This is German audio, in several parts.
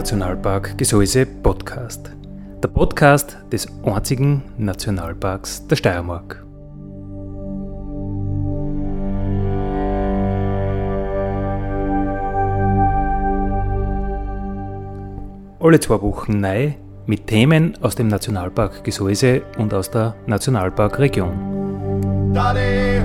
Naturnationalpark Gesäuse Podcast. Der Podcast des einzigen Nationalparks der Steiermark. Alle zwei Wochen neu mit Themen aus dem Nationalpark Gesäuse und aus der Nationalparkregion. Daddy,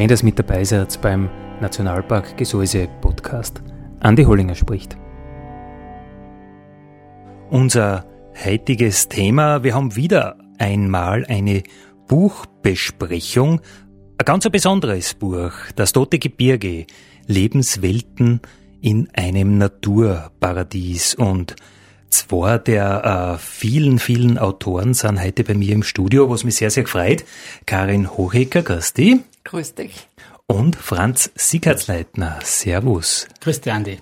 Schön, dass mit dabei seid beim Nationalpark Gesäuse Podcast. Andi Hollinger spricht. Unser heutiges Thema, wir haben wieder einmal eine Buchbesprechung. Ein ganz besonderes Buch, Das Tote Gebirge, Lebenswelten in einem Naturparadies und Zwei der äh, vielen, vielen Autoren sind heute bei mir im Studio, was mich sehr, sehr gefreut. Karin Hochecker, grüß dich. Grüß dich. Und Franz Siegertsleitner, servus. Grüß dich, Andi.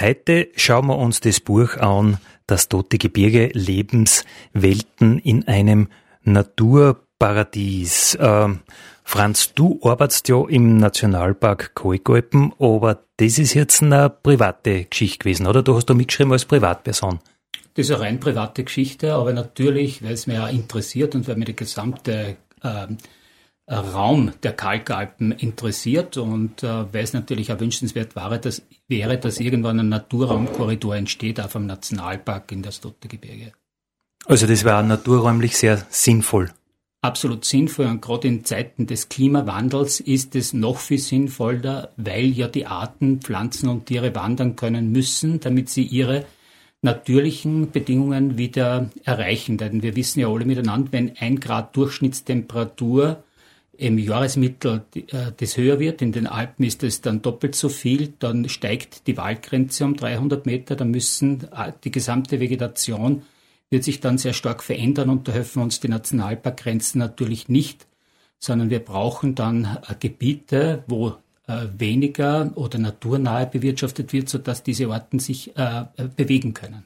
Heute schauen wir uns das Buch an, Das Tote Gebirge, Lebenswelten in einem Naturparadies. Ähm, Franz, du arbeitest ja im Nationalpark Kalkalpen, aber das ist jetzt eine private Geschichte gewesen, oder? Du hast da mitgeschrieben als Privatperson. Das ist eine rein private Geschichte, aber natürlich, weil es mich ja interessiert und weil mir der gesamte ähm, äh, Raum der Kalkalpen interessiert und äh, weil es natürlich auch wünschenswert wäre, dass, wäre, dass irgendwann ein Naturraumkorridor entsteht auf dem Nationalpark in das Gebirge. Also das wäre naturräumlich sehr sinnvoll. Absolut sinnvoll und gerade in Zeiten des Klimawandels ist es noch viel sinnvoller, weil ja die Arten, Pflanzen und Tiere wandern können müssen, damit sie ihre natürlichen Bedingungen wieder erreichen. Denn wir wissen ja alle miteinander, wenn ein Grad Durchschnittstemperatur im Jahresmittel äh, das höher wird, in den Alpen ist es dann doppelt so viel, dann steigt die Waldgrenze um 300 Meter, dann müssen äh, die gesamte Vegetation wird sich dann sehr stark verändern und da helfen uns die Nationalparkgrenzen natürlich nicht, sondern wir brauchen dann äh, Gebiete, wo weniger oder naturnahe bewirtschaftet wird, sodass diese Orten sich bewegen können.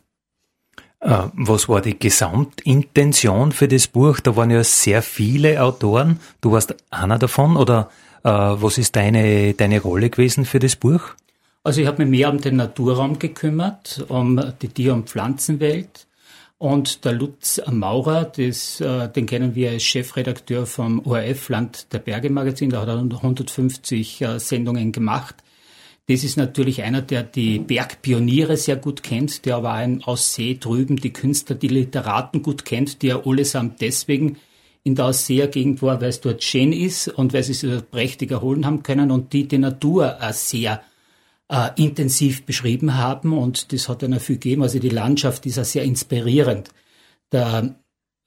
Äh, was war die Gesamtintention für das Buch? Da waren ja sehr viele Autoren. Du warst einer davon oder äh, was ist deine, deine Rolle gewesen für das Buch? Also ich habe mich mehr um den Naturraum gekümmert, um die Tier- und Pflanzenwelt. Und der Lutz Maurer, das, äh, den kennen wir als Chefredakteur vom ORF Land der Berge Magazin, da hat er 150 äh, Sendungen gemacht. Das ist natürlich einer, der die Bergpioniere sehr gut kennt, der aber auch aus See drüben die Künstler, die Literaten gut kennt, die er allesamt deswegen in der Aussehergegend war, weil es dort schön ist und weil sie sich prächtig erholen haben können und die die Natur auch sehr äh, intensiv beschrieben haben und das hat einer viel gegeben. Also die Landschaft ist auch sehr inspirierend. Der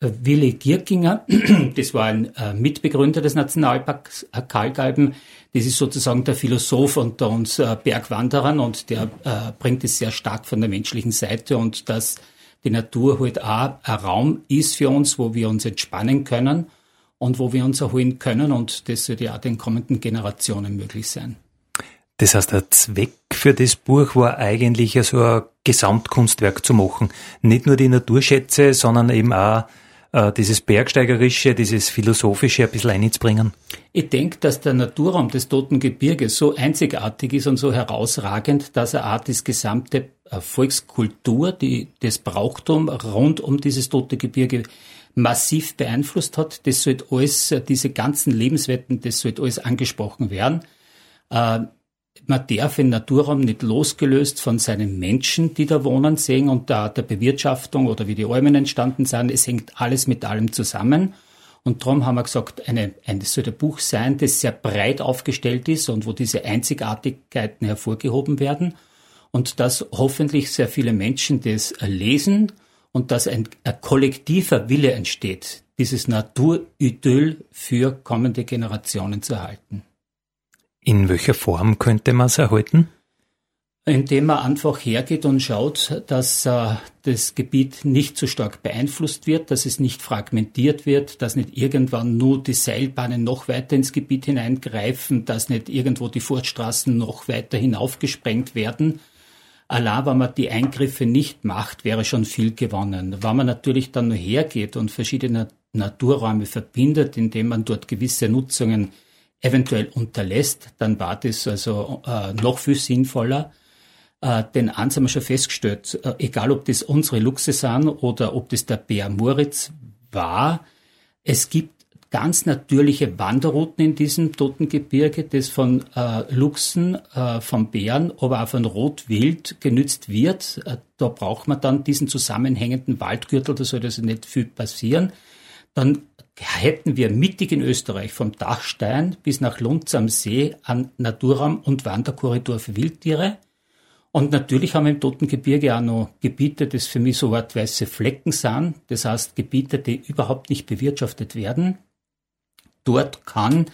Willi Gierkinger, das war ein äh, Mitbegründer des Nationalparks äh, Kalkalben, das ist sozusagen der Philosoph unter uns äh, Bergwanderern und der äh, bringt es sehr stark von der menschlichen Seite und dass die Natur halt auch ein Raum ist für uns, wo wir uns entspannen können und wo wir uns erholen können und das sollte ja auch den kommenden Generationen möglich sein. Das heißt, der Zweck für das Buch war eigentlich so ein Gesamtkunstwerk zu machen. Nicht nur die Naturschätze, sondern eben auch äh, dieses Bergsteigerische, dieses Philosophische ein bisschen einzubringen. Ich denke, dass der Naturraum des Toten Gebirges so einzigartig ist und so herausragend, dass er auch das gesamte äh, Volkskultur, die, das Brauchtum rund um dieses Tote Gebirge massiv beeinflusst hat. Das sollte alles, äh, diese ganzen Lebenswetten, das sollte alles angesprochen werden. Man darf den Naturraum nicht losgelöst von seinen Menschen, die da wohnen, sehen und da der Bewirtschaftung oder wie die Almen entstanden sind. Es hängt alles mit allem zusammen. Und darum haben wir gesagt, eine, ein, das soll ein Buch sein, das sehr breit aufgestellt ist und wo diese Einzigartigkeiten hervorgehoben werden. Und dass hoffentlich sehr viele Menschen das lesen und dass ein, ein kollektiver Wille entsteht, dieses Naturidyll für kommende Generationen zu erhalten. In welcher Form könnte man es erhalten? indem man einfach hergeht und schaut, dass äh, das Gebiet nicht so stark beeinflusst wird, dass es nicht fragmentiert wird, dass nicht irgendwann nur die Seilbahnen noch weiter ins Gebiet hineingreifen, dass nicht irgendwo die Fortstraßen noch weiter hinaufgesprengt werden. Allein, wenn man die Eingriffe nicht macht, wäre schon viel gewonnen. Wenn man natürlich dann nur hergeht und verschiedene Naturräume verbindet, indem man dort gewisse Nutzungen eventuell unterlässt, dann war das also äh, noch viel sinnvoller. Äh, denn eins haben wir schon festgestellt, äh, egal ob das unsere Luchse sind oder ob das der Bär Moritz war, es gibt ganz natürliche Wanderrouten in diesem Totengebirge, das von äh, Luchsen, äh, von Bären, aber auch von Rotwild genützt wird. Äh, da braucht man dann diesen zusammenhängenden Waldgürtel, da soll also nicht viel passieren. Dann hätten wir mittig in Österreich vom Dachstein bis nach Lunz am See einen Naturraum und Wanderkorridor für Wildtiere. Und natürlich haben wir im Totengebirge auch noch Gebiete, das für mich so Art weiße Flecken sind. Das heißt, Gebiete, die überhaupt nicht bewirtschaftet werden. Dort kann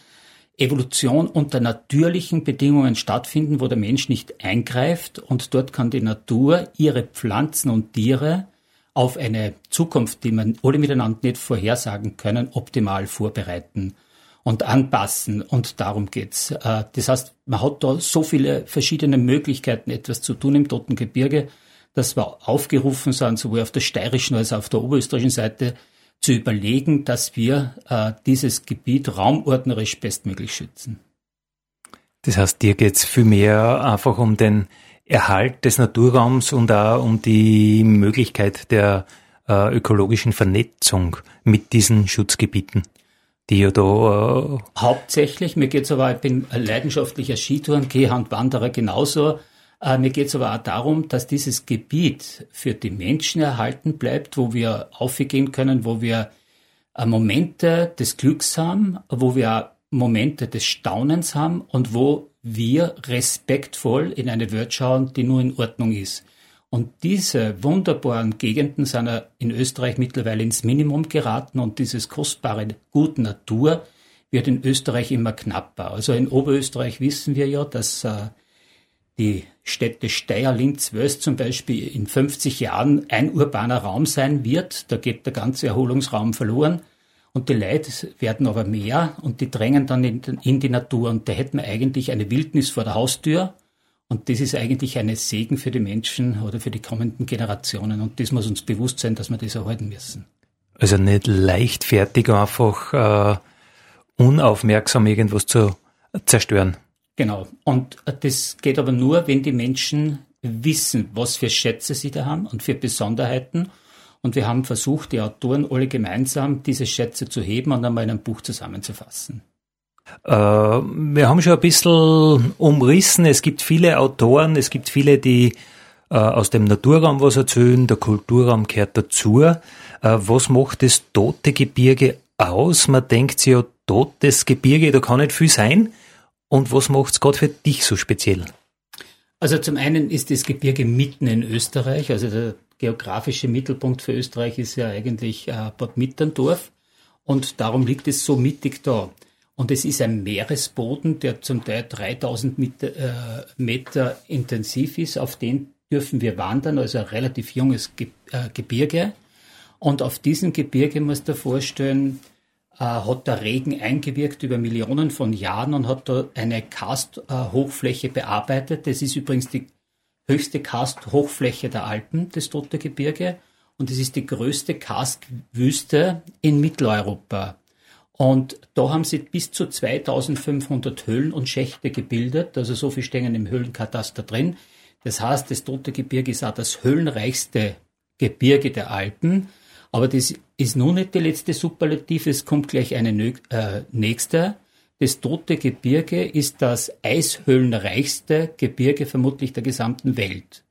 Evolution unter natürlichen Bedingungen stattfinden, wo der Mensch nicht eingreift. Und dort kann die Natur ihre Pflanzen und Tiere auf eine Zukunft, die man alle miteinander nicht vorhersagen können, optimal vorbereiten und anpassen. Und darum geht's. Äh, das heißt, man hat da so viele verschiedene Möglichkeiten, etwas zu tun im Totengebirge, dass wir aufgerufen sind, sowohl auf der steirischen als auch auf der oberösterreichischen Seite, zu überlegen, dass wir äh, dieses Gebiet raumordnerisch bestmöglich schützen. Das heißt, dir geht's viel mehr einfach um den Erhalt des Naturraums und auch um die Möglichkeit der äh, ökologischen Vernetzung mit diesen Schutzgebieten die ja da. Äh Hauptsächlich, mir geht's aber, ich bin leidenschaftlicher Skitouren, Wanderer genauso. Äh, mir geht's aber auch darum, dass dieses Gebiet für die Menschen erhalten bleibt, wo wir aufgehen können, wo wir äh, Momente des Glücks haben, wo wir Momente des Staunens haben und wo wir respektvoll in eine Welt schauen, die nur in Ordnung ist. Und diese wunderbaren Gegenden sind ja in Österreich mittlerweile ins Minimum geraten und dieses kostbare Gut Natur wird in Österreich immer knapper. Also in Oberösterreich wissen wir ja, dass äh, die Städte Steyr, Linz, Wöst zum Beispiel in 50 Jahren ein urbaner Raum sein wird. Da geht der ganze Erholungsraum verloren. Und die Leute werden aber mehr und die drängen dann in, in die Natur. Und da hätten wir eigentlich eine Wildnis vor der Haustür und das ist eigentlich eine Segen für die Menschen oder für die kommenden Generationen. Und das muss uns bewusst sein, dass wir das erhalten müssen. Also nicht leichtfertig einfach äh, unaufmerksam irgendwas zu zerstören. Genau. Und das geht aber nur, wenn die Menschen wissen, was für Schätze sie da haben und für Besonderheiten. Und wir haben versucht, die Autoren alle gemeinsam diese Schätze zu heben und einmal in ein Buch zusammenzufassen. Äh, wir haben schon ein bisschen umrissen. Es gibt viele Autoren, es gibt viele, die äh, aus dem Naturraum was erzählen, der Kulturraum gehört dazu. Äh, was macht das tote Gebirge aus? Man denkt sich ja, totes Gebirge, da kann nicht viel sein. Und was macht es gerade für dich so speziell? Also zum einen ist das Gebirge mitten in Österreich, also der geografische Mittelpunkt für Österreich ist ja eigentlich Bad Mitterndorf und darum liegt es so mittig da. Und es ist ein Meeresboden, der zum Teil 3000 Meter, äh, Meter intensiv ist. Auf den dürfen wir wandern, also ein relativ junges Ge äh, Gebirge. Und auf diesem Gebirge, muss dir vorstellen, äh, hat der Regen eingewirkt über Millionen von Jahren und hat da eine Karsthochfläche bearbeitet. Das ist übrigens die höchste Karsthochfläche der Alpen, das Tote Gebirge. Und es ist die größte Karstwüste in Mitteleuropa. Und da haben sie bis zu 2500 Höhlen und Schächte gebildet, also so viel stehen im Höhlenkataster drin. Das heißt, das Tote Gebirge ist auch das höhlenreichste Gebirge der Alpen. Aber das ist nun nicht die letzte Superlativ, es kommt gleich eine äh, nächste. Das Tote Gebirge ist das eishöhlenreichste Gebirge vermutlich der gesamten Welt.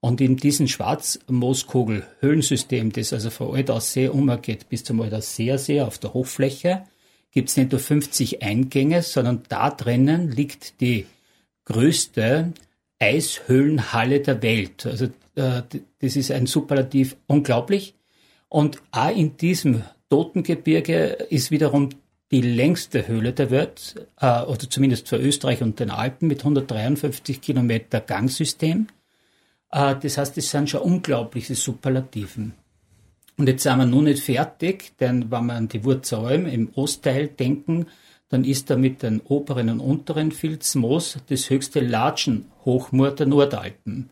Und in diesem Schwarzmooskogel-Höhlensystem, das also von Altassee umgeht bis zum Altasseersee auf der Hochfläche, gibt es nicht nur 50 Eingänge, sondern da drinnen liegt die größte Eishöhlenhalle der Welt. Also äh, das ist ein Superlativ unglaublich. Und auch in diesem Totengebirge ist wiederum die längste Höhle der Welt, äh, oder zumindest für Österreich und den Alpen mit 153 Kilometer Gangsystem. Äh, das heißt, es sind schon unglaubliche Superlativen. Und jetzt sind wir noch nicht fertig, denn wenn wir an die Wurzalm im Ostteil denken, dann ist da mit den oberen und unteren Filzmoos das höchste Latschenhochmoor der Nordalpen.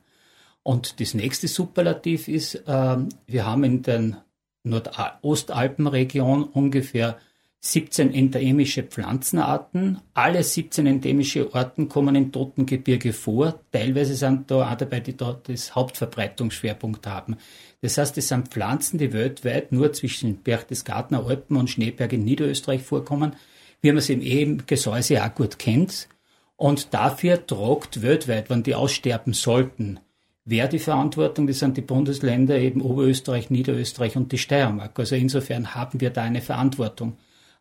Und das nächste Superlativ ist, äh, wir haben in der Nordostalpenregion ungefähr 17 endemische Pflanzenarten. Alle 17 endemische Arten kommen im Totengebirge vor. Teilweise sind da auch dabei, die dort das Hauptverbreitungsschwerpunkt haben. Das heißt, es sind Pflanzen, die weltweit nur zwischen Berchtesgadener Alpen und Schneeberg in Niederösterreich vorkommen, wie man im eben Gesäuse auch gut kennt. Und dafür tragt weltweit, wenn die aussterben sollten, wer die Verantwortung, das sind die Bundesländer, eben Oberösterreich, Niederösterreich und die Steiermark. Also insofern haben wir da eine Verantwortung.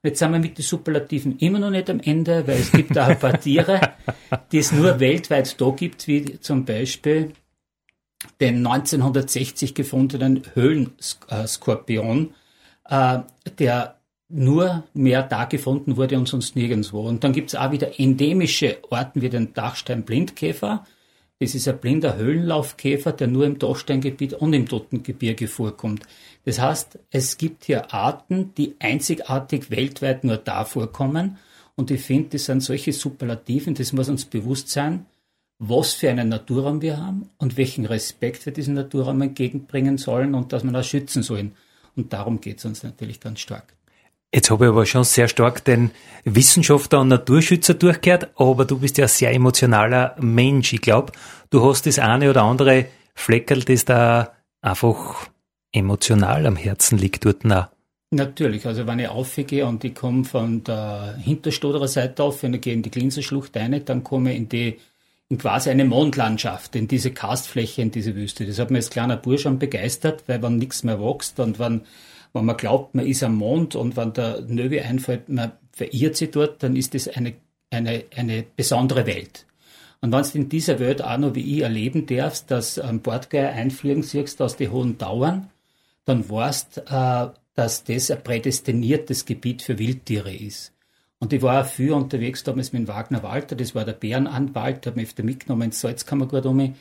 Jetzt sind wir mit den Superlativen immer noch nicht am Ende, weil es gibt auch ein paar Tiere, die es nur weltweit da gibt, wie zum Beispiel den 1960 gefundenen Höhlenskorpion, äh, der nur mehr da gefunden wurde und sonst nirgendwo. Und dann gibt es auch wieder endemische Orten wie den Dachstein-Blindkäfer, das ist ein blinder Höhlenlaufkäfer, der nur im Dachsteingebiet und im Totengebirge vorkommt. Das heißt, es gibt hier Arten, die einzigartig weltweit nur da vorkommen. Und ich finde, das sind solche Superlativen, das muss uns bewusst sein, was für einen Naturraum wir haben und welchen Respekt wir diesen Naturraum entgegenbringen sollen und dass wir auch schützen sollen. Und darum geht es uns natürlich ganz stark. Jetzt habe ich aber schon sehr stark den Wissenschaftler und Naturschützer durchgehört, aber du bist ja ein sehr emotionaler Mensch. Ich glaube, du hast das eine oder andere Fleckerl, das da einfach emotional am Herzen liegt dort auch. Natürlich, also wenn ich aufgehe und ich komme von der Hinterstoderer Seite auf und ich gehe in die Glinserschlucht rein, dann komme ich in die in quasi eine Mondlandschaft, in diese Karstfläche, in diese Wüste. Das hat mir als kleiner Bursch schon begeistert, weil wenn nichts mehr wächst und wenn wenn man glaubt, man ist am Mond und wenn der Nöwe einfällt, man verirrt sich dort, dann ist das eine, eine, eine besondere Welt. Und wenn du in dieser Welt auch noch wie ich erleben darfst, dass ein Bordgeier einfliegen siehst aus den hohen Dauern, dann weißt, äh, dass das ein prädestiniertes Gebiet für Wildtiere ist. Und ich war auch viel unterwegs damals mit Wagner Walter, das war der Bärenanwalt, der hat mich öfter mitgenommen ins Salzkammergut um,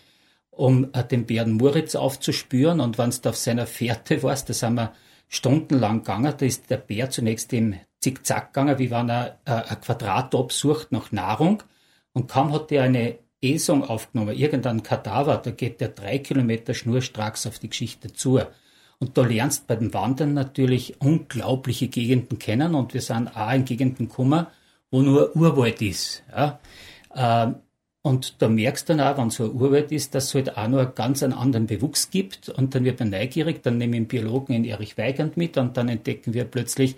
um äh, den Bären Moritz aufzuspüren. Und wenn du auf seiner Fährte warst, da sind wir stundenlang gegangen. Da ist der Bär zunächst im Zickzack gegangen, wie wenn er äh, ein Quadrat absucht nach Nahrung. Und kaum hat er eine Esung aufgenommen, irgendein Kadaver, da geht der drei Kilometer schnurstracks auf die Geschichte zu. Und da lernst du beim Wandern natürlich unglaubliche Gegenden kennen und wir sind auch in Gegenden gekommen, wo nur Urwald ist. Ja. Ähm, und da merkst du dann auch, wenn so ein Urwald ist, dass es halt auch noch einen ganz anderen Bewuchs gibt. Und dann wird man neugierig, dann nehmen wir einen Biologen in Erich Weigand mit und dann entdecken wir plötzlich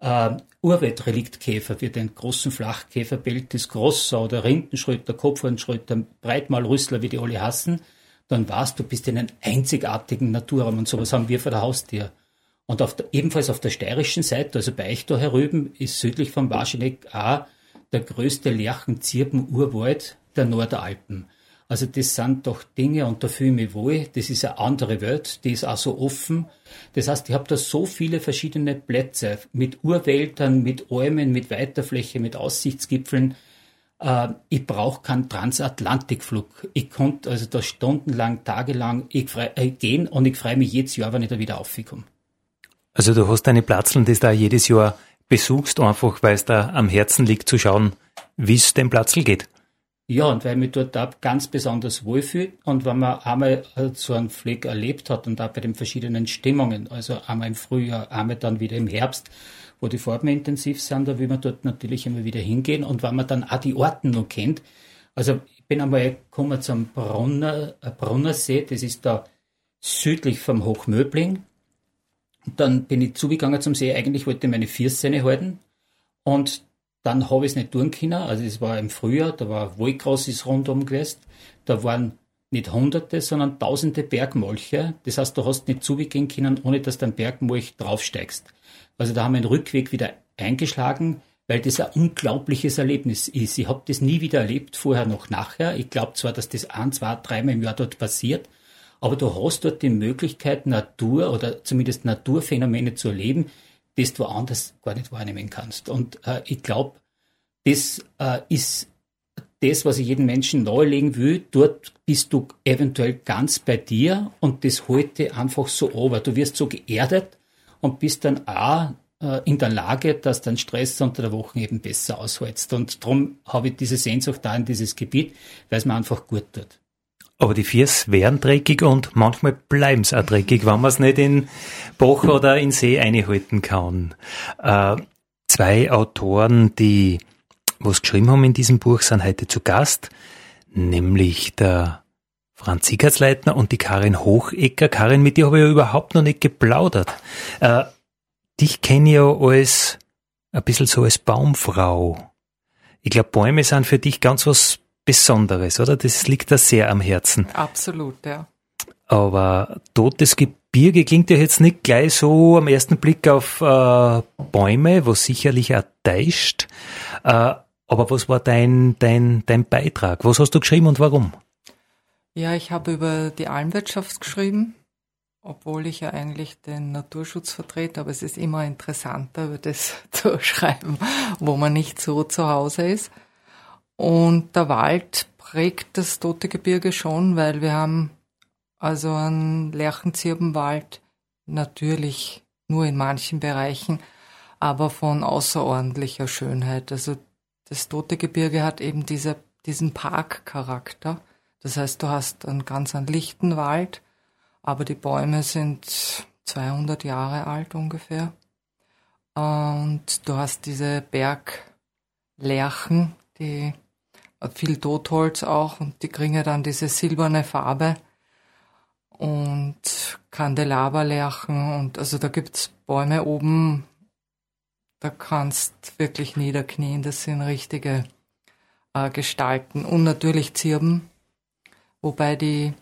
äh, Urwaldreliktkäfer wie den großen Flachkäfer Beltis grosser oder Rindenschröter, Kopfhornschröter, Breitmalrüssler, wie die alle hassen. Dann weißt du, bist in einem einzigartigen Naturraum und sowas haben wir vor der Haustür. Und auf der, ebenfalls auf der steirischen Seite, also bei euch da herüben, ist südlich von Warscheneck auch der größte Lerchen-Zirpen-Urwald der Nordalpen. Also das sind doch Dinge und da fühle ich mich wohl. Das ist eine andere Welt, die ist auch so offen. Das heißt, ich habe da so viele verschiedene Plätze mit Urwäldern, mit Almen, mit Weiterfläche, mit Aussichtsgipfeln. Äh, ich brauche keinen Transatlantikflug. Ich konnte also da stundenlang, tagelang ich frei, äh, gehen und ich freue mich jedes Jahr, wenn ich da wieder aufkomme. Also du hast deine Platzeln, die du da jedes Jahr besuchst, einfach weil es da am Herzen liegt, zu schauen, wie es dem Platzl geht. Ja, und weil mich dort auch ganz besonders wohlfühle und wenn man einmal so einen Fleck erlebt hat und auch bei den verschiedenen Stimmungen, also einmal im Frühjahr, einmal dann wieder im Herbst, wo die Farben intensiv sind, da will man dort natürlich immer wieder hingehen und wenn man dann auch die Orten noch kennt, also ich bin einmal gekommen zum Brunner, äh, Brunnersee, das ist da südlich vom Hochmöbling. Dann bin ich zugegangen zum See, eigentlich wollte ich meine Vierszene halten und dann habe ich es nicht tun können. Also es war im Frühjahr, da war Wollgras ist rundum gewesen. Da waren nicht Hunderte, sondern Tausende Bergmolche. Das heißt, du hast nicht zugehen können, ohne dass du ein Bergmolch draufsteigst. Also da haben wir den Rückweg wieder eingeschlagen, weil das ein unglaubliches Erlebnis ist. Ich habe das nie wieder erlebt, vorher noch nachher. Ich glaube zwar, dass das ein, zwei, dreimal im Jahr dort passiert, aber du hast dort die Möglichkeit, Natur oder zumindest Naturphänomene zu erleben, das du woanders gar nicht wahrnehmen kannst. Und äh, ich glaube, das äh, ist das, was ich jedem Menschen nahelegen will. Dort bist du eventuell ganz bei dir und das dich einfach so over. Du wirst so geerdet und bist dann auch äh, in der Lage, dass dein Stress unter der Woche eben besser aushältst. Und darum habe ich diese Sehnsucht da in dieses Gebiet, weil es mir einfach gut tut. Aber die Viers wären dreckig und manchmal bleiben sie auch dreckig, wenn man es nicht in Bach oder in See einhalten kann. Äh, zwei Autoren, die was geschrieben haben in diesem Buch, sind heute zu Gast, nämlich der Franz Siegertsleitner und die Karin Hochecker. Karin, mit dir habe ich ja überhaupt noch nicht geplaudert. Äh, dich kenne ich ja als ein bisschen so als Baumfrau. Ich glaube, Bäume sind für dich ganz was Besonderes, oder? Das liegt da sehr am Herzen. Absolut, ja. Aber totes Gebirge klingt ja jetzt nicht gleich so am ersten Blick auf äh, Bäume, was sicherlich auch täuscht. Äh, aber was war dein, dein, dein Beitrag? Was hast du geschrieben und warum? Ja, ich habe über die Almwirtschaft geschrieben, obwohl ich ja eigentlich den Naturschutz vertrete, aber es ist immer interessanter, über das zu schreiben, wo man nicht so zu Hause ist. Und der Wald prägt das Tote Gebirge schon, weil wir haben also einen Lerchenzirbenwald natürlich nur in manchen Bereichen, aber von außerordentlicher Schönheit. Also das Tote Gebirge hat eben diese, diesen Parkcharakter. Das heißt, du hast einen ganz einen lichten Wald, aber die Bäume sind 200 Jahre alt ungefähr. Und du hast diese Berglerchen, die viel Totholz auch und die kriegen dann diese silberne Farbe und Kandelaberlärchen und also da gibt's Bäume oben, da kannst wirklich niederknien, das sind richtige äh, Gestalten und natürlich Zirben, wobei die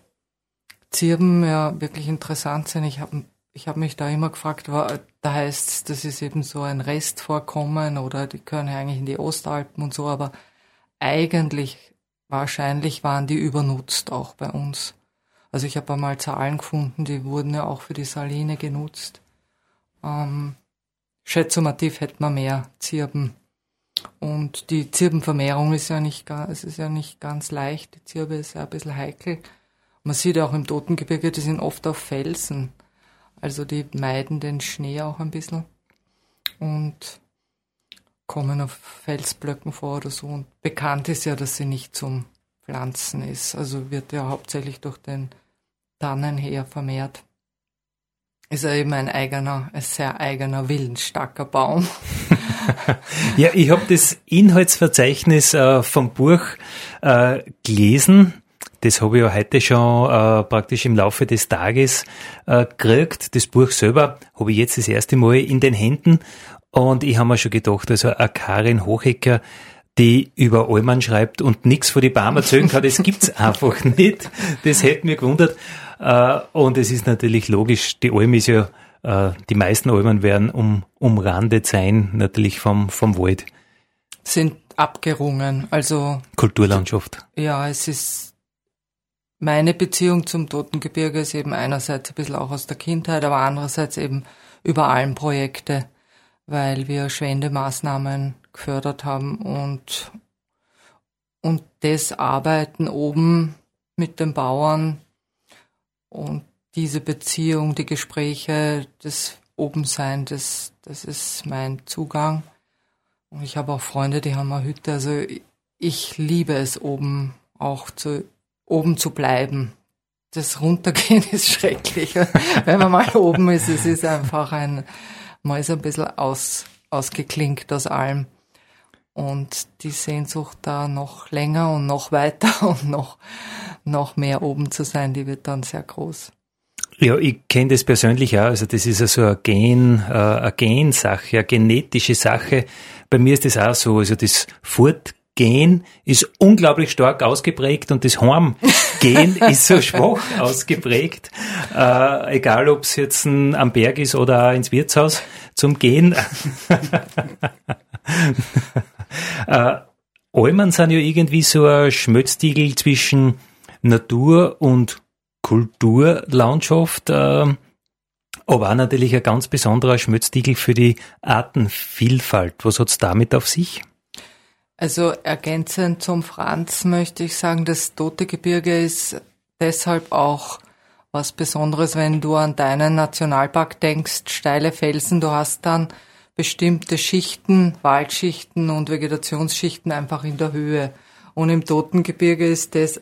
Zirben ja wirklich interessant sind. Ich habe ich hab mich da immer gefragt, da heißt das ist eben so ein Restvorkommen oder die gehören ja eigentlich in die Ostalpen und so, aber eigentlich wahrscheinlich waren die übernutzt auch bei uns. Also ich habe einmal Zahlen gefunden, die wurden ja auch für die Saline genutzt. Ähm, schätzumativ hätte man mehr Zirben. Und die Zirbenvermehrung ist ja nicht, es ist ja nicht ganz leicht. Die Zirbe ist ja ein bisschen heikel. Man sieht auch im Totengebirge, die sind oft auf Felsen. Also die meiden den Schnee auch ein bisschen. Und kommen auf Felsblöcken vor oder so. Und bekannt ist ja, dass sie nicht zum Pflanzen ist. Also wird ja hauptsächlich durch den Tannenheer vermehrt. Ist ja eben ein eigener, ein sehr eigener, willensstarker Baum. ja, ich habe das Inhaltsverzeichnis äh, vom Buch äh, gelesen. Das habe ich ja heute schon äh, praktisch im Laufe des Tages äh, gekriegt. Das Buch selber habe ich jetzt das erste Mal in den Händen und ich habe mir schon gedacht, also eine Karin Hochecker, die über Allmann schreibt und nichts von die Barmer erzählen kann, das gibt's einfach nicht. Das hätte mich gewundert. Äh, und es ist natürlich logisch, die Alm ist ja, äh, die meisten Almen werden um, umrandet sein, natürlich vom, vom Wald. Sind abgerungen, also. Kulturlandschaft. Ja, es ist, meine Beziehung zum Totengebirge ist eben einerseits ein bisschen auch aus der Kindheit, aber andererseits eben über allen Projekte weil wir Schwendemaßnahmen gefördert haben und, und das Arbeiten oben mit den Bauern und diese Beziehung, die Gespräche, das Obensein, das, das ist mein Zugang. Und ich habe auch Freunde, die haben eine Hütte. Also ich liebe es oben auch zu, oben zu bleiben. Das Runtergehen ist schrecklich. Wenn man mal oben ist, es ist einfach ein, man ist ein bisschen aus, ausgeklinkt aus allem. Und die Sehnsucht da noch länger und noch weiter und noch, noch mehr oben zu sein, die wird dann sehr groß. Ja, ich kenne das persönlich auch. Also das ist ja so eine Gen, äh, eine Gensache, eine genetische Sache. Bei mir ist das auch so. Also das Furt Gen ist unglaublich stark ausgeprägt und das Horm-Gen ist so schwach ausgeprägt. Äh, egal, ob es jetzt ein, am Berg ist oder ins Wirtshaus zum Gehen. äh, Almen sind ja irgendwie so ein Schmötztiegel zwischen Natur und Kulturlandschaft. Äh, Aber auch natürlich ein ganz besonderer Schmötztiegel für die Artenvielfalt. Was hat's damit auf sich? Also ergänzend zum Franz möchte ich sagen, das Tote Gebirge ist deshalb auch was Besonderes, wenn du an deinen Nationalpark denkst, steile Felsen, du hast dann bestimmte Schichten, Waldschichten und Vegetationsschichten einfach in der Höhe. Und im Totengebirge ist das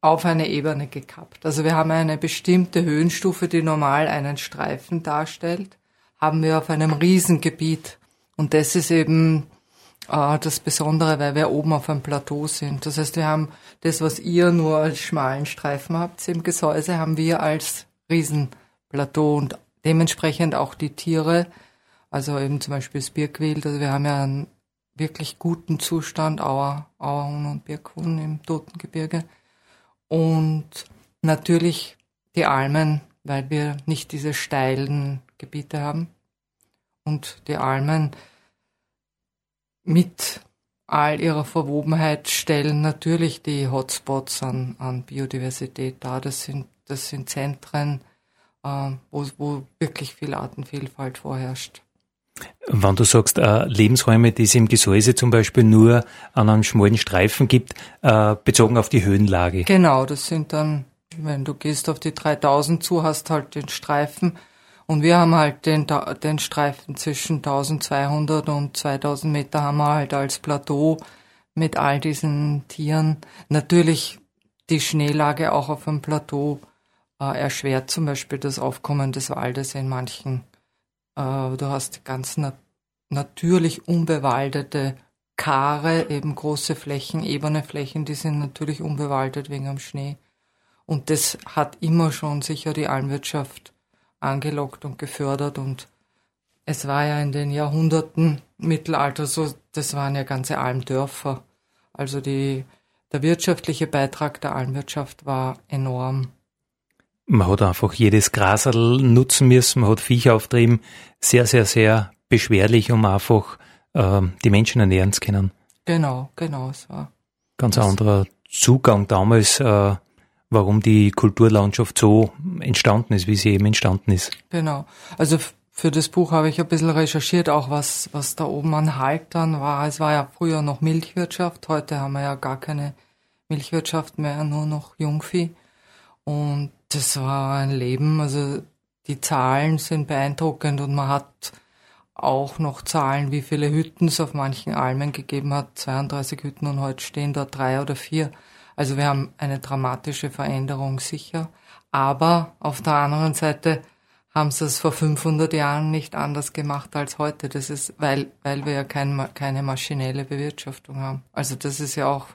auf eine Ebene gekappt. Also wir haben eine bestimmte Höhenstufe, die normal einen Streifen darstellt, haben wir auf einem Riesengebiet. Und das ist eben äh, das Besondere, weil wir oben auf einem Plateau sind. Das heißt, wir haben das, was ihr nur als schmalen Streifen habt im Gesäuse, haben wir als Riesenplateau und dementsprechend auch die Tiere, also eben zum Beispiel das Birkwild. Also wir haben ja einen wirklich guten Zustand, Auer, Auerhuhn und Birkhuhn im Totengebirge. Und natürlich die Almen, weil wir nicht diese steilen Gebiete haben. Und die Almen mit all ihrer Verwobenheit stellen natürlich die Hotspots an, an Biodiversität dar. Das sind, das sind Zentren, äh, wo, wo wirklich viel Artenvielfalt vorherrscht. Wenn du sagst, äh, Lebensräume, die es im Gesäuse zum Beispiel nur an einem schmalen Streifen gibt, äh, bezogen auf die Höhenlage. Genau, das sind dann, wenn du gehst auf die 3000 zu, hast halt den Streifen und wir haben halt den, den Streifen zwischen 1200 und 2000 Meter haben wir halt als Plateau mit all diesen Tieren. Natürlich die Schneelage auch auf dem Plateau äh, erschwert zum Beispiel das Aufkommen des Waldes in manchen äh, du hast ganz nat natürlich unbewaldete Kare, eben große Flächen, ebene Flächen, die sind natürlich unbewaldet wegen dem Schnee. Und das hat immer schon sicher die Almwirtschaft angelockt und gefördert und es war ja in den Jahrhunderten Mittelalter so, das waren ja ganze Almdörfer. Also die, der wirtschaftliche Beitrag der Almwirtschaft war enorm. Man hat einfach jedes Grasel nutzen müssen, man hat Viecher auftrieben, sehr, sehr, sehr beschwerlich, um einfach äh, die Menschen ernähren zu können. Genau, genau, es war. Ganz anderer Zugang damals, äh, warum die Kulturlandschaft so entstanden ist, wie sie eben entstanden ist. Genau. Also für das Buch habe ich ein bisschen recherchiert, auch was, was da oben an Haltern war. Es war ja früher noch Milchwirtschaft, heute haben wir ja gar keine Milchwirtschaft mehr, nur noch Jungvieh. Und das war ein Leben, also die Zahlen sind beeindruckend und man hat auch noch Zahlen, wie viele Hütten es auf manchen Almen gegeben hat. 32 Hütten und heute stehen dort drei oder vier. Also wir haben eine dramatische Veränderung sicher. Aber auf der anderen Seite haben sie es vor 500 Jahren nicht anders gemacht als heute. Das ist, weil, weil wir ja kein, keine maschinelle Bewirtschaftung haben. Also das ist ja auch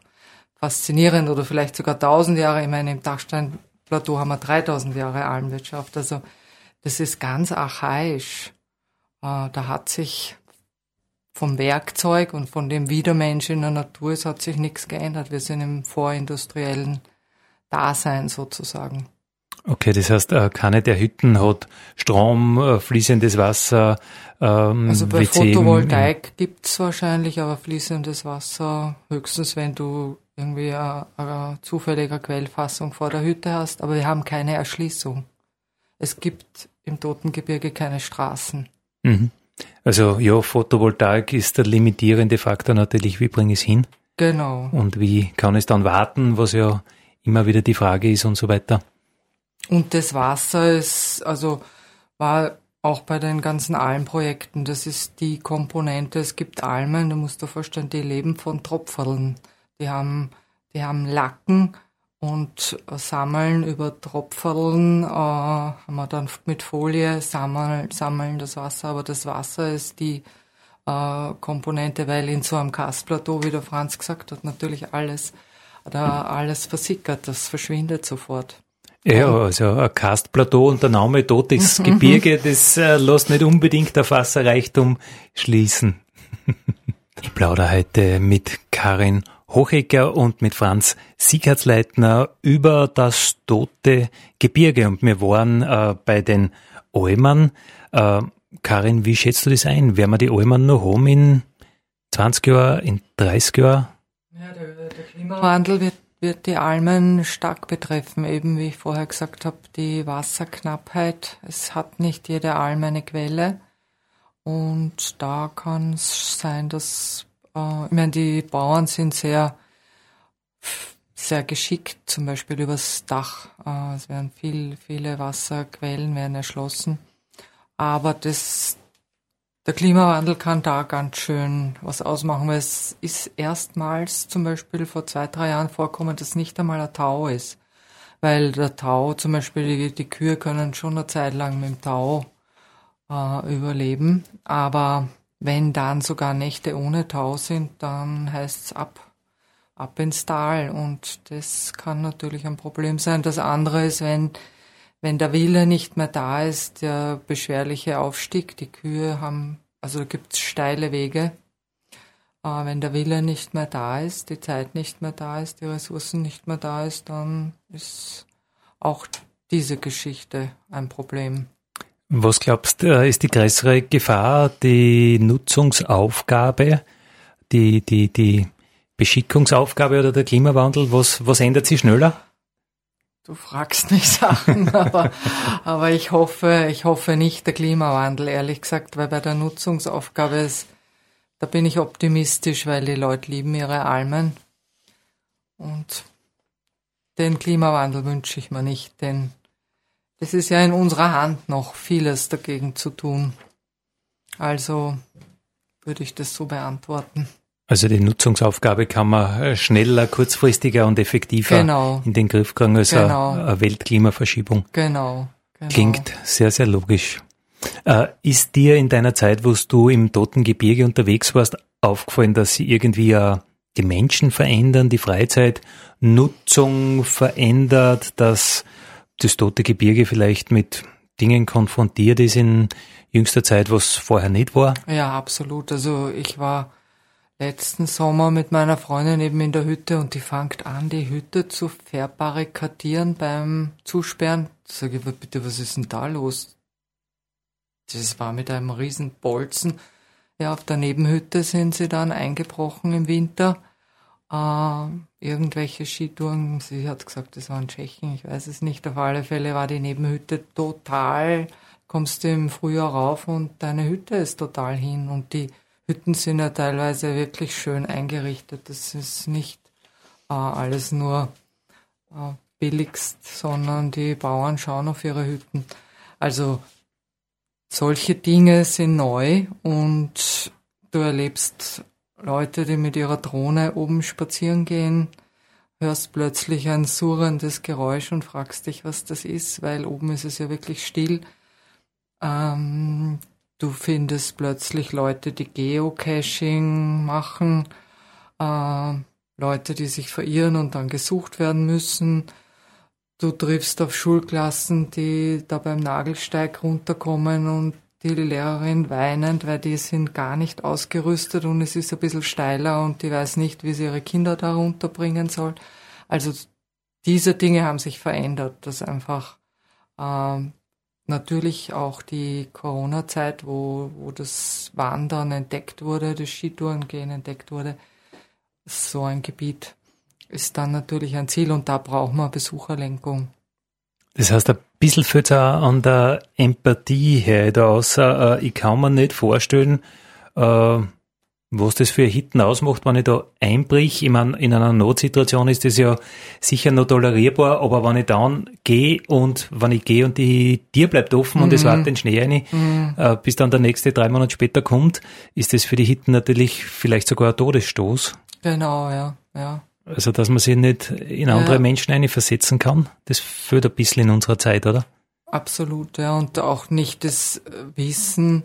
faszinierend oder vielleicht sogar 1000 Jahre. Ich meine, im Dachstein Plateau haben wir 3000 Jahre Almwirtschaft. Also das ist ganz archaisch. Äh, da hat sich vom Werkzeug und von dem Wiedermensch in der Natur, es hat sich nichts geändert. Wir sind im vorindustriellen Dasein sozusagen. Okay, das heißt, äh, keine der Hütten hat Strom, äh, fließendes Wasser. Ähm, also bei WC Photovoltaik gibt's wahrscheinlich, aber fließendes Wasser höchstens, wenn du irgendwie eine, eine zufällige Quellfassung vor der Hütte hast, aber wir haben keine Erschließung. Es gibt im Totengebirge keine Straßen. Mhm. Also ja, Photovoltaik ist der limitierende Faktor natürlich, wie bringe ich es hin? Genau. Und wie kann es dann warten, was ja immer wieder die Frage ist und so weiter. Und das Wasser ist, also war auch bei den ganzen Almprojekten, das ist die Komponente, es gibt Almen, du musst dir vorstellen, die leben von Tropferln. Die haben, die haben Lacken und sammeln über Tropferln, äh, haben wir dann mit Folie sammeln, sammeln das Wasser, aber das Wasser ist die äh, Komponente, weil in so einem Kastplateau, wie der Franz gesagt hat, natürlich alles, da alles versickert, das verschwindet sofort. Ja, also ein Karstplateau und der Name Totes Gebirge, das äh, lässt nicht unbedingt auf Wasserreichtum schließen. ich plaudere heute mit Karin Hochecker und mit Franz Siegertsleitner über das tote Gebirge. Und wir waren äh, bei den Almern. Äh, Karin, wie schätzt du das ein? Werden wir die Almern noch haben in 20 Jahren, in 30 Jahren? Ja, der, der Klimawandel wird wird die Almen stark betreffen, eben wie ich vorher gesagt habe, die Wasserknappheit. Es hat nicht jede Alm eine Quelle. Und da kann es sein, dass, ich meine, die Bauern sind sehr, sehr geschickt, zum Beispiel übers Dach. Äh, es werden viel, viele Wasserquellen werden erschlossen. Aber das, der Klimawandel kann da ganz schön was ausmachen, weil es ist erstmals zum Beispiel vor zwei, drei Jahren vorkommen, dass nicht einmal ein Tau ist. Weil der Tau, zum Beispiel die, die Kühe können schon eine Zeit lang mit dem Tau äh, überleben. Aber wenn dann sogar Nächte ohne Tau sind, dann heißt es ab, ab ins Tal. Und das kann natürlich ein Problem sein. Das andere ist, wenn, wenn der Wille nicht mehr da ist, der beschwerliche Aufstieg. Die Kühe haben, also da gibt es steile Wege. Äh, wenn der Wille nicht mehr da ist, die Zeit nicht mehr da ist, die Ressourcen nicht mehr da ist, dann ist auch diese Geschichte ein Problem. Was glaubst du, äh, ist die größere Gefahr, die Nutzungsaufgabe, die, die, die Beschickungsaufgabe oder der Klimawandel? Was, was ändert sich schneller? Du fragst mich Sachen, aber, aber ich hoffe, ich hoffe nicht der Klimawandel, ehrlich gesagt, weil bei der Nutzungsaufgabe ist, da bin ich optimistisch, weil die Leute lieben ihre Almen. Und den Klimawandel wünsche ich mir nicht, denn es ist ja in unserer Hand noch vieles dagegen zu tun. Also würde ich das so beantworten. Also die Nutzungsaufgabe kann man äh, schneller, kurzfristiger und effektiver genau. in den Griff kriegen als genau. eine Weltklimaverschiebung. Genau. genau. Klingt sehr, sehr logisch. Äh, ist dir in deiner Zeit, wo du im Toten Gebirge unterwegs warst, aufgefallen, dass sie irgendwie äh, die Menschen verändern, die Freizeitnutzung verändert, dass das Tote Gebirge vielleicht mit Dingen konfrontiert ist in jüngster Zeit, was vorher nicht war? Ja, absolut. Also ich war letzten Sommer mit meiner Freundin eben in der Hütte und die fängt an, die Hütte zu verbarrikadieren beim Zusperren. Sag ich, bitte, was ist denn da los? Das war mit einem riesen Bolzen. Ja, auf der Nebenhütte sind sie dann eingebrochen im Winter äh, irgendwelche Skitouren. Sie hat gesagt, das war in Tschechien, ich weiß es nicht. Auf alle Fälle war die Nebenhütte total, kommst du im Frühjahr rauf und deine Hütte ist total hin. Und die Hütten sind ja teilweise wirklich schön eingerichtet. Das ist nicht äh, alles nur äh, billigst, sondern die Bauern schauen auf ihre Hütten. Also solche Dinge sind neu und du erlebst Leute, die mit ihrer Drohne oben spazieren gehen, hörst plötzlich ein surrendes Geräusch und fragst dich, was das ist, weil oben ist es ja wirklich still. Ähm, du findest plötzlich Leute, die Geocaching machen, äh, Leute, die sich verirren und dann gesucht werden müssen. Du triffst auf Schulklassen, die da beim Nagelsteig runterkommen und die Lehrerin weinend, weil die sind gar nicht ausgerüstet und es ist ein bisschen steiler und die weiß nicht, wie sie ihre Kinder da runterbringen soll. Also diese Dinge haben sich verändert, dass einfach ähm, natürlich auch die Corona-Zeit, wo, wo das Wandern entdeckt wurde, das Skitourengehen entdeckt wurde, so ein Gebiet ist dann natürlich ein Ziel und da braucht man Besucherlenkung. Das heißt, ein bisschen fehlt an der Empathie her, da außer, äh, ich kann mir nicht vorstellen, äh, was das für Hitten ausmacht, wenn ich da einbrich. Ich meine, in einer Notsituation ist das ja sicher noch tolerierbar, aber wenn ich dann gehe und wenn ich gehe und die Tür bleibt offen mhm. und es wartet den Schnee rein, mhm. äh, bis dann der nächste drei Monate später kommt, ist das für die Hitten natürlich vielleicht sogar ein Todesstoß. Genau, ja, ja. Also, dass man sich nicht in andere ja. Menschen eine versetzen kann, das führt ein bisschen in unserer Zeit, oder? Absolut, ja. Und auch nicht das Wissen,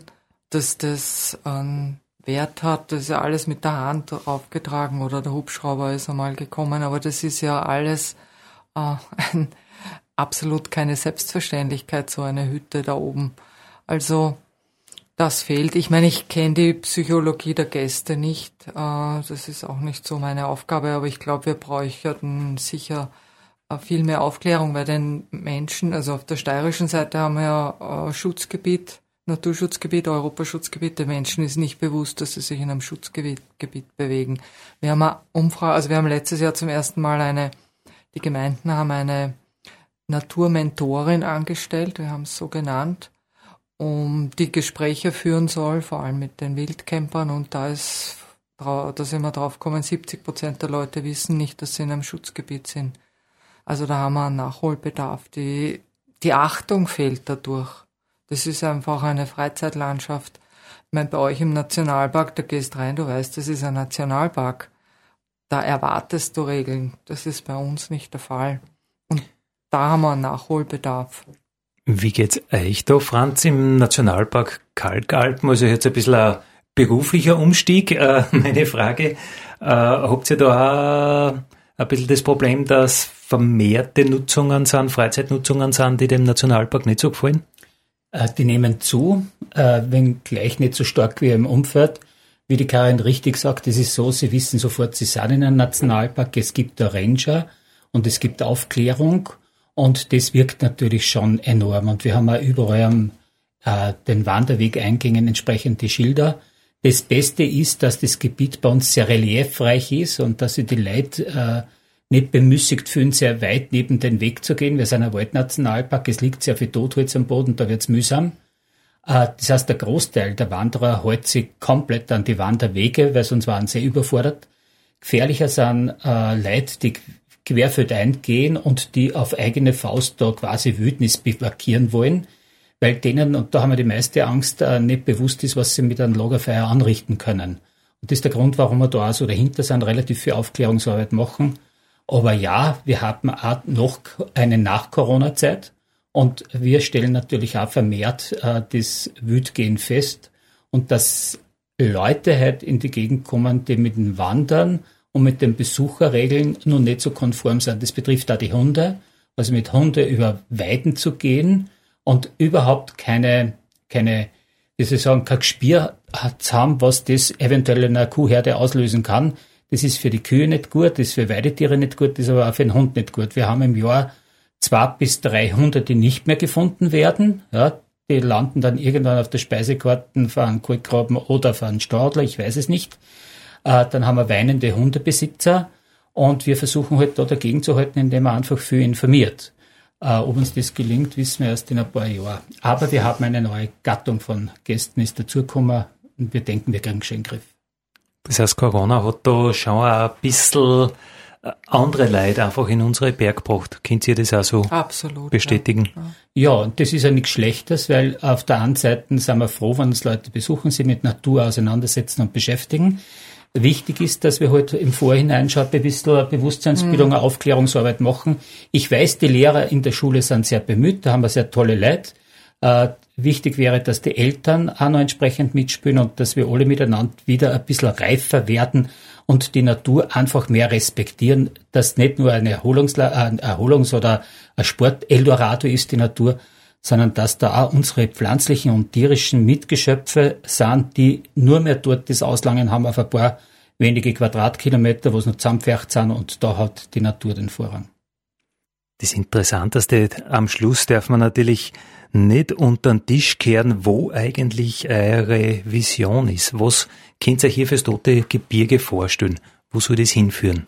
dass das einen Wert hat. Das ist ja alles mit der Hand aufgetragen oder der Hubschrauber ist einmal gekommen. Aber das ist ja alles äh, ein, absolut keine Selbstverständlichkeit, so eine Hütte da oben. Also, das fehlt. Ich meine, ich kenne die Psychologie der Gäste nicht. Äh, das ist auch nicht so meine Aufgabe, aber ich glaube, wir bräuchten sicher äh, viel mehr Aufklärung bei den Menschen. Also auf der steirischen Seite haben wir äh, Schutzgebiet, Naturschutzgebiet, Europaschutzgebiet. Der Menschen ist nicht bewusst, dass sie sich in einem Schutzgebiet Gebiet bewegen. Wir haben eine Umfrage, also wir haben letztes Jahr zum ersten Mal eine die Gemeinden haben eine Naturmentorin angestellt, wir haben es so genannt, um die Gespräche führen soll, vor allem mit den Wildcampern. Und da ist, da sind wir drauf gekommen, 70 Prozent der Leute wissen nicht, dass sie in einem Schutzgebiet sind. Also da haben wir einen Nachholbedarf. Die, die Achtung fehlt dadurch. Das ist einfach eine Freizeitlandschaft. Ich meine, bei euch im Nationalpark, da gehst rein, du weißt, das ist ein Nationalpark. Da erwartest du Regeln. Das ist bei uns nicht der Fall. Und da haben wir einen Nachholbedarf. Wie geht's euch da, Franz, im Nationalpark Kalkalpen? Also jetzt ein bisschen ein beruflicher Umstieg. Äh, meine Frage, äh, habt ihr da auch ein bisschen das Problem, dass vermehrte Nutzungen sind, Freizeitnutzungen sind, die dem Nationalpark nicht so gefallen? Äh, die nehmen zu, äh, wenn gleich nicht so stark wie im Umfeld. Wie die Karin richtig sagt, es ist so, sie wissen sofort, sie sind in einem Nationalpark, es gibt da Ranger und es gibt Aufklärung und das wirkt natürlich schon enorm. Und wir haben auch überall am äh, den Wanderwegeingängen entsprechend Schilder. Das Beste ist, dass das Gebiet bei uns sehr reliefreich ist und dass sich die Leute äh, nicht bemüßigt fühlen, sehr weit neben den Weg zu gehen. Wir sind ein Waldnationalpark, es liegt sehr viel Totholz am Boden, da wird's mühsam. Äh, das heißt, der Großteil der Wanderer hält sich komplett an die Wanderwege, weil sonst waren sie überfordert. Gefährlicher sind äh, Leute, die querfeld eingehen und die auf eigene Faust da quasi Wildnis bivakieren wollen, weil denen, und da haben wir die meiste Angst, äh, nicht bewusst ist, was sie mit einem Lagerfeuer anrichten können. Und das ist der Grund, warum wir da auch so dahinter sind, relativ viel Aufklärungsarbeit machen. Aber ja, wir haben auch noch eine Nach-Corona-Zeit und wir stellen natürlich auch vermehrt äh, das Wildgehen fest und dass Leute halt in die Gegend kommen, die mit dem Wandern und mit den Besucherregeln nun nicht so konform sind. Das betrifft auch die Hunde, also mit Hunde über Weiden zu gehen und überhaupt keine, keine, wie soll ich sagen, kein Gespür zu haben, was das eventuell in einer Kuhherde auslösen kann. Das ist für die Kühe nicht gut, das ist für Weidetiere nicht gut, das ist aber auch für den Hund nicht gut. Wir haben im Jahr zwei bis drei Hunde, die nicht mehr gefunden werden. Ja, die landen dann irgendwann auf der Speisekarte von einem Kohlgraben oder von einem Stadler, ich weiß es nicht. Äh, dann haben wir weinende Hundebesitzer und wir versuchen halt da dagegen zu halten, indem man einfach viel informiert. Äh, ob uns das gelingt, wissen wir erst in ein paar Jahren. Aber wir haben eine neue Gattung von Gästen, ist dazugekommen und wir denken, wir kriegen schon in den Griff. Das heißt, Corona hat da schon ein bisschen äh, andere Leute einfach in unsere Berg gebracht. Könnt ihr das auch so Absolut, bestätigen? Ja. ja, und das ist ja nichts Schlechtes, weil auf der einen Seite sind wir froh, wenn uns Leute besuchen, sich mit Natur auseinandersetzen und beschäftigen. Wichtig ist, dass wir heute halt im Vorhinein schon ein bisschen Bewusstseinsbildung, mhm. Aufklärungsarbeit machen. Ich weiß, die Lehrer in der Schule sind sehr bemüht, da haben wir sehr tolle Leute. Äh, wichtig wäre, dass die Eltern auch noch entsprechend mitspielen und dass wir alle miteinander wieder ein bisschen reifer werden und die Natur einfach mehr respektieren, dass nicht nur ein Erholungsla ein Erholungs- oder ein Sport-Eldorado ist, die Natur, sondern dass da auch unsere pflanzlichen und tierischen Mitgeschöpfe sind, die nur mehr dort das Auslangen haben auf ein paar wenige Quadratkilometer, wo es noch zusammenfärcht sind und da hat die Natur den Vorrang. Das Interessanteste am Schluss darf man natürlich nicht unter den Tisch kehren, wo eigentlich eure Vision ist. Was könnt ihr hier fürs tote Gebirge vorstellen? Wo soll das hinführen?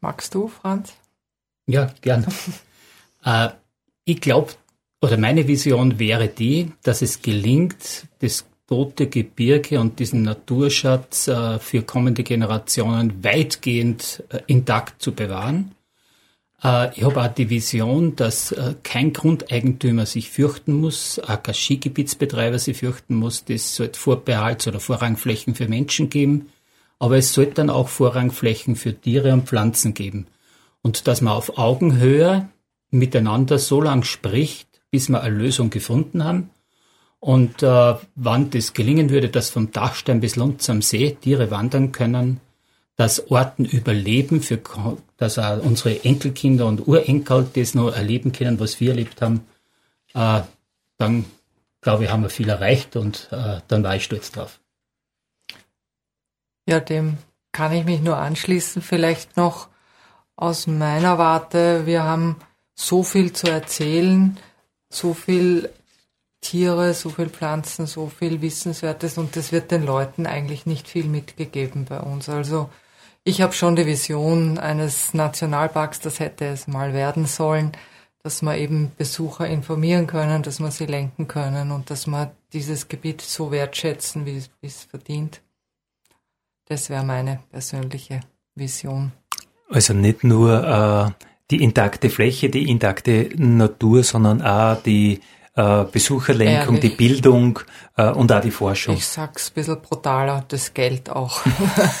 Magst du, Franz? Ja, gern. äh, ich glaube, oder meine Vision wäre die, dass es gelingt, das tote Gebirge und diesen Naturschatz äh, für kommende Generationen weitgehend äh, intakt zu bewahren. Äh, ich habe auch die Vision, dass äh, kein Grundeigentümer sich fürchten muss, auch kein Skigebietsbetreiber sich fürchten muss. Das sollte Vorbehalts- oder Vorrangflächen für Menschen geben, aber es sollte dann auch Vorrangflächen für Tiere und Pflanzen geben. Und dass man auf Augenhöhe miteinander so lang spricht, bis wir eine Lösung gefunden haben. Und äh, wann das gelingen würde, dass vom Dachstein bis Lunds am See Tiere wandern können, dass Orten überleben, für, dass auch unsere Enkelkinder und Urenkel das noch erleben können, was wir erlebt haben, äh, dann glaube ich, haben wir viel erreicht und äh, dann war ich stolz drauf. Ja, dem kann ich mich nur anschließen. Vielleicht noch aus meiner Warte. Wir haben so viel zu erzählen, so viel Tiere, so viel Pflanzen, so viel Wissenswertes und das wird den Leuten eigentlich nicht viel mitgegeben bei uns. Also Ich habe schon die Vision eines Nationalparks, das hätte es mal werden sollen, dass wir eben Besucher informieren können, dass wir sie lenken können und dass wir dieses Gebiet so wertschätzen, wie es verdient. Das wäre meine persönliche Vision. Also nicht nur äh, die intakte Fläche, die intakte Natur, sondern auch die äh, Besucherlenkung, Ehrlich. die Bildung äh, und auch die Forschung. Ich sag's ein bisschen brutaler, das Geld auch,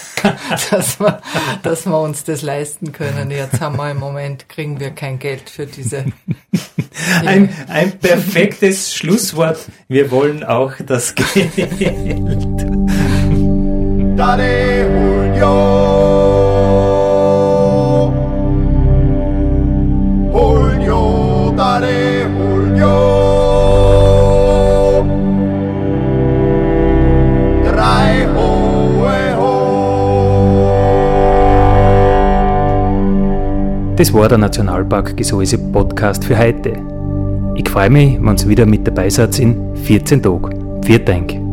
dass, wir, dass wir uns das leisten können. Jetzt haben wir im Moment, kriegen wir kein Geld für diese. ein, ein perfektes Schlusswort. Wir wollen auch das Geld. Das war der Nationalpark Gesäuse Podcast für heute. Ich freue mich, wenn ihr wieder mit dabei seid in 14 Tagen. Vielen Dank.